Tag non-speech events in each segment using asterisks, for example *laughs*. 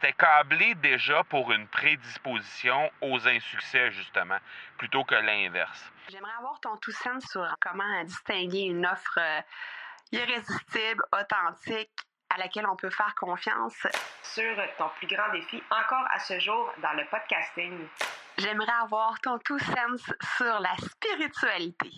c'était câblé déjà pour une prédisposition aux insuccès, justement, plutôt que l'inverse. J'aimerais avoir ton tout sens sur comment distinguer une offre euh, irrésistible, authentique, à laquelle on peut faire confiance. Sur ton plus grand défi encore à ce jour dans le podcasting. J'aimerais avoir ton tout sens sur la spiritualité.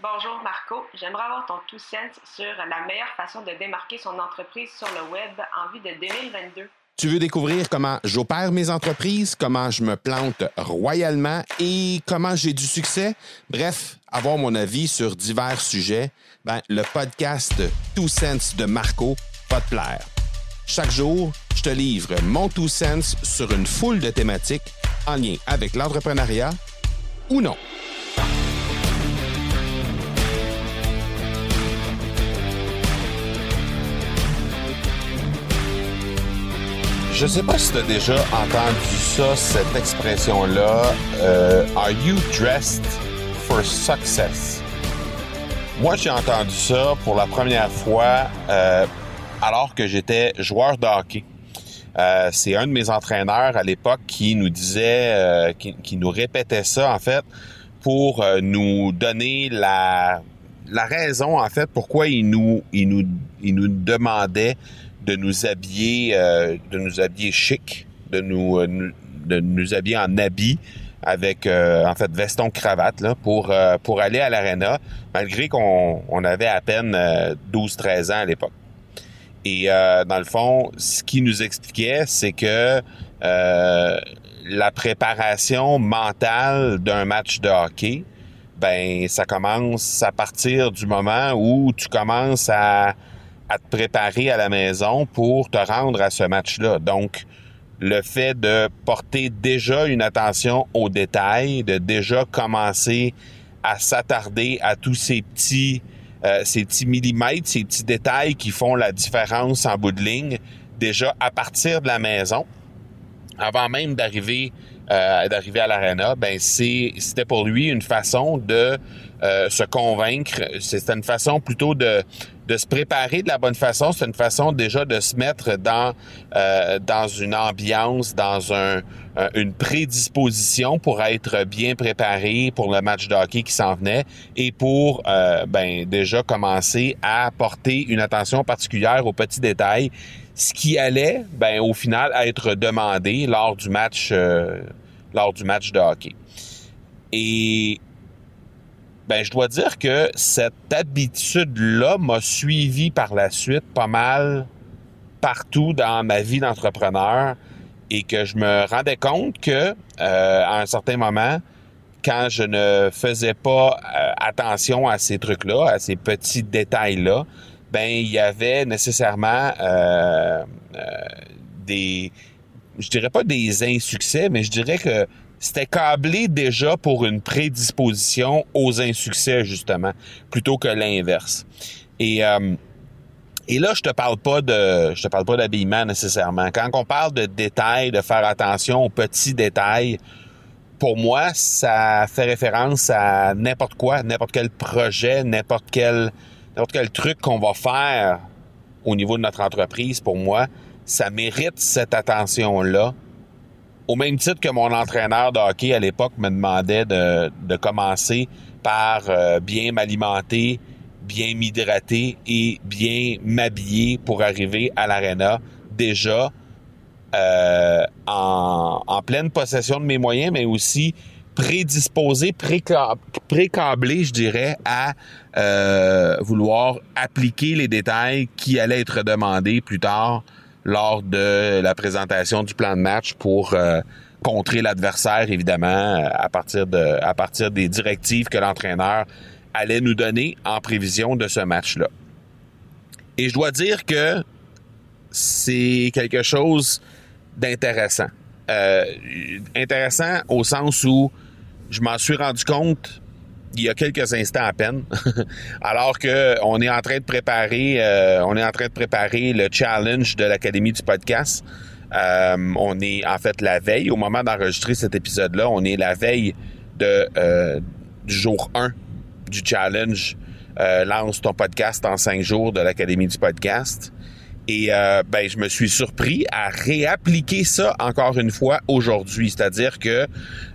Bonjour Marco, j'aimerais avoir ton tout sens sur la meilleure façon de démarquer son entreprise sur le web en vue de 2022. Tu veux découvrir comment j'opère mes entreprises, comment je me plante royalement et comment j'ai du succès? Bref, avoir mon avis sur divers sujets, ben, le podcast Two Sense de Marco va te plaire. Chaque jour, je te livre mon Two Sense sur une foule de thématiques en lien avec l'entrepreneuriat ou non. Je sais pas si tu as déjà entendu ça, cette expression-là. euh, Are you dressed for success? Moi, j'ai entendu ça pour la première fois euh, alors que j'étais joueur de hockey. Euh, c'est un de mes entraîneurs à l'époque qui nous disait, euh, qui, qui nous répétait ça en fait, pour euh, nous donner la, la raison en fait pourquoi il nous, il nous, il nous demandait de nous habiller, euh, de nous habiller chic, de nous, euh, de nous habiller en habit avec euh, en fait veston cravate là pour euh, pour aller à l'arena malgré qu'on on avait à peine 12-13 ans à l'époque. Et euh, dans le fond, ce qu'il nous expliquait, c'est que euh, la préparation mentale d'un match de hockey, ben ça commence à partir du moment où tu commences à, te préparer à la maison pour te rendre à ce match-là. Donc, le fait de porter déjà une attention aux détails, de déjà commencer à s'attarder à tous ces petits, euh, ces petits millimètres, ces petits détails qui font la différence en bout de ligne, déjà à partir de la maison, avant même d'arriver euh, d'arriver à l'arena, ben c'est c'était pour lui une façon de euh, se convaincre. C'était une façon plutôt de de se préparer de la bonne façon. C'est une façon déjà de se mettre dans euh, dans une ambiance, dans un un- une prédisposition pour être bien préparé pour le match de hockey qui s'en venait et pour euh, ben déjà commencer à porter une attention particulière aux petits détails, ce qui allait ben au final être demandé lors du match euh, lors du match de hockey. Et ben je dois dire que cette habitude-là m'a suivi par la suite pas mal partout dans ma vie d'entrepreneur et que je me rendais compte que euh, à un certain moment, quand je ne faisais pas euh, attention à ces trucs-là, à ces petits détails-là, ben il y avait nécessairement euh, euh, des, je dirais pas des insuccès, mais je dirais que c'était câblé déjà pour une prédisposition aux insuccès justement, plutôt que l'inverse. Et euh, et là, je te parle pas de, je te parle pas d'habillement nécessairement. Quand on parle de détails, de faire attention aux petits détails, pour moi, ça fait référence à n'importe quoi, n'importe quel projet, n'importe quel, n'importe quel truc qu'on va faire au niveau de notre entreprise. Pour moi, ça mérite cette attention-là. Au même titre que mon entraîneur de hockey à l'époque me demandait de, commencer par euh, bien m'alimenter, bien m'hydrater et bien m'habiller pour arriver à l'arena déjà euh, en pleine possession de mes moyens, mais aussi prédisposé, préca- précablé, je dirais, à euh, vouloir appliquer les détails qui allaient être demandés plus tard lors de la présentation du plan de match pour euh, contrer l'adversaire, évidemment, à partir de à partir des directives que l'entraîneur allait nous donner en prévision de ce match-là. Et je dois dire que c'est quelque chose d'intéressant. Euh, intéressant au sens où je m'en suis rendu compte il y a quelques instants à peine, *laughs* alors que on est en train de préparer, euh, on est en train de préparer le challenge de l'académie du podcast. Euh, on est en fait la veille, au moment d'enregistrer cet épisode-là, on est la veille de euh, du jour 1 du challenge lance ton podcast en cinq jours de l'académie du podcast. Et euh, ben, je me suis surpris à réappliquer ça encore une fois aujourd'hui. C'est-à-dire que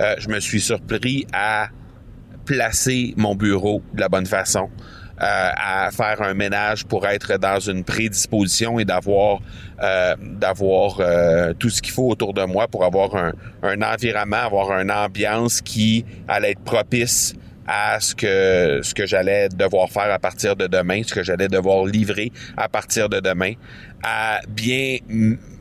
euh, je me suis surpris à placer mon bureau de la bonne façon. Euh, à faire un ménage pour être dans une prédisposition et d'avoir tout ce qu'il faut autour de moi pour avoir un environnement, avoir une ambiance qui allait être propice à ce que ce que j'allais devoir faire à partir de demain, ce que j'allais devoir livrer à partir de demain, à bien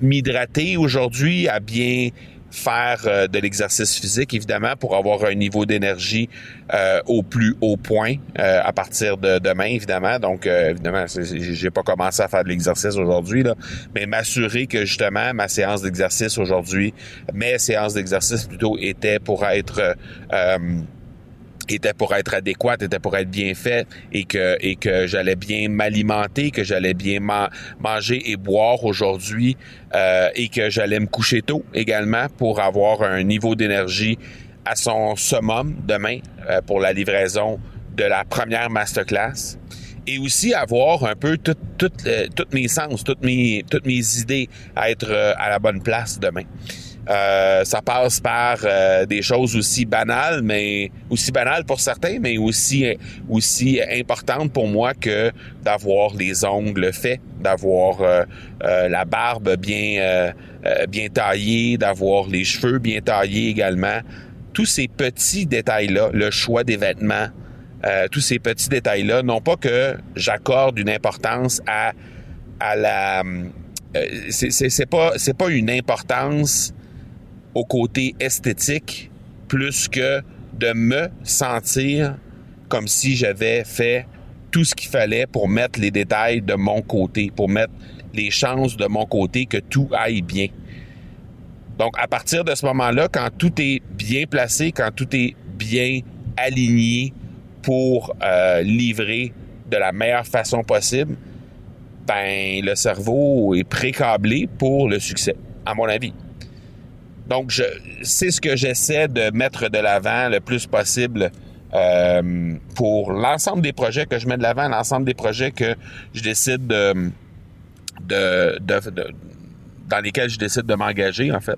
m'hydrater aujourd'hui, à bien faire euh, de l'exercice physique, évidemment, pour avoir un niveau d'énergie euh, au plus haut point euh, à partir de demain, évidemment. Donc, évidemment, j'ai pas commencé à faire de l'exercice aujourd'hui, là, mais m'assurer que justement ma séance d'exercice aujourd'hui, mes séances d'exercice plutôt étaient pour être était pour être adéquate, était pour être bien fait et que et que j'allais bien m'alimenter, que j'allais bien manger et boire aujourd'hui euh, et que j'allais me coucher tôt également pour avoir un niveau d'énergie à son summum demain euh, pour la livraison de la première masterclass et aussi avoir un peu tout, tout, euh, toutes mes sens, toutes mes toutes mes idées à être à la bonne place demain. Euh, ça passe par euh, des choses aussi banales, mais aussi banales pour certains, mais aussi aussi importantes pour moi que d'avoir les ongles faits, d'avoir euh, la barbe bien bien taillée, d'avoir les cheveux bien taillés également. Tous ces petits détails-là, le choix des vêtements, tous ces petits détails-là, non pas que j'accorde une importance à à la c'est pas c'est pas une importance au côté esthétique plus que de me sentir comme si j'avais fait tout ce qu'il fallait pour mettre les détails de mon côté, pour mettre les chances de mon côté que tout aille bien. Donc, à partir de ce moment-là, quand tout est bien placé, quand tout est bien aligné pour euh, livrer de la meilleure façon possible, ben, le cerveau est précablé pour le succès, à mon avis. Donc, je, c'est ce que j'essaie de mettre de l'avant le plus possible euh, pour l'ensemble des projets que je mets de l'avant, l'ensemble des projets que je décide de, de, dans lesquels je décide de m'engager, en fait.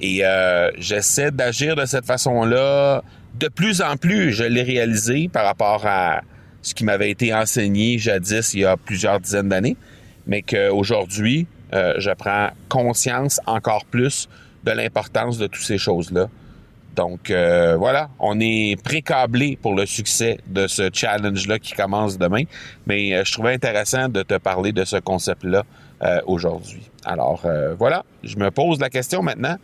Et euh, j'essaie d'agir de cette façon-là. De plus en plus, je l'ai réalisé par rapport à ce qui m'avait été enseigné jadis il y a plusieurs dizaines d'années, mais qu'aujourd'hui, euh, je prends conscience encore plus de l'importance de toutes ces choses-là. Donc euh, voilà, on est précablé pour le succès de ce challenge-là qui commence demain. Mais euh, je trouvais intéressant de te parler de ce concept-là euh, aujourd'hui. Alors voilà, je me pose la question maintenant.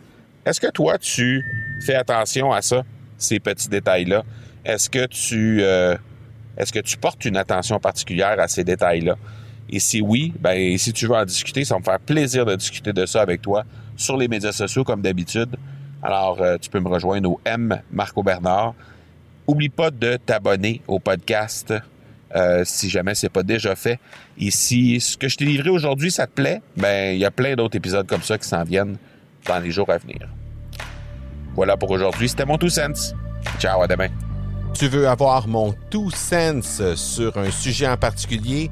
Est-ce que toi, tu fais attention à ça, ces petits détails-là? Est-ce que tu est-ce que tu portes une attention particulière à ces détails-là? Et si oui, ben si tu veux en discuter, ça va me faire plaisir de discuter de ça avec toi sur les médias sociaux comme d'habitude. Alors, euh, tu peux me rejoindre au M Marco Bernard. Oublie pas de t'abonner au podcast euh, si jamais c'est pas déjà fait. Et si ce que je t'ai livré aujourd'hui, ça te plaît, ben il y a plein d'autres épisodes comme ça qui s'en viennent dans les jours à venir. Voilà pour aujourd'hui. C'était mon Two Sense. Ciao, à demain. Tu veux avoir mon Two Sense sur un sujet en particulier?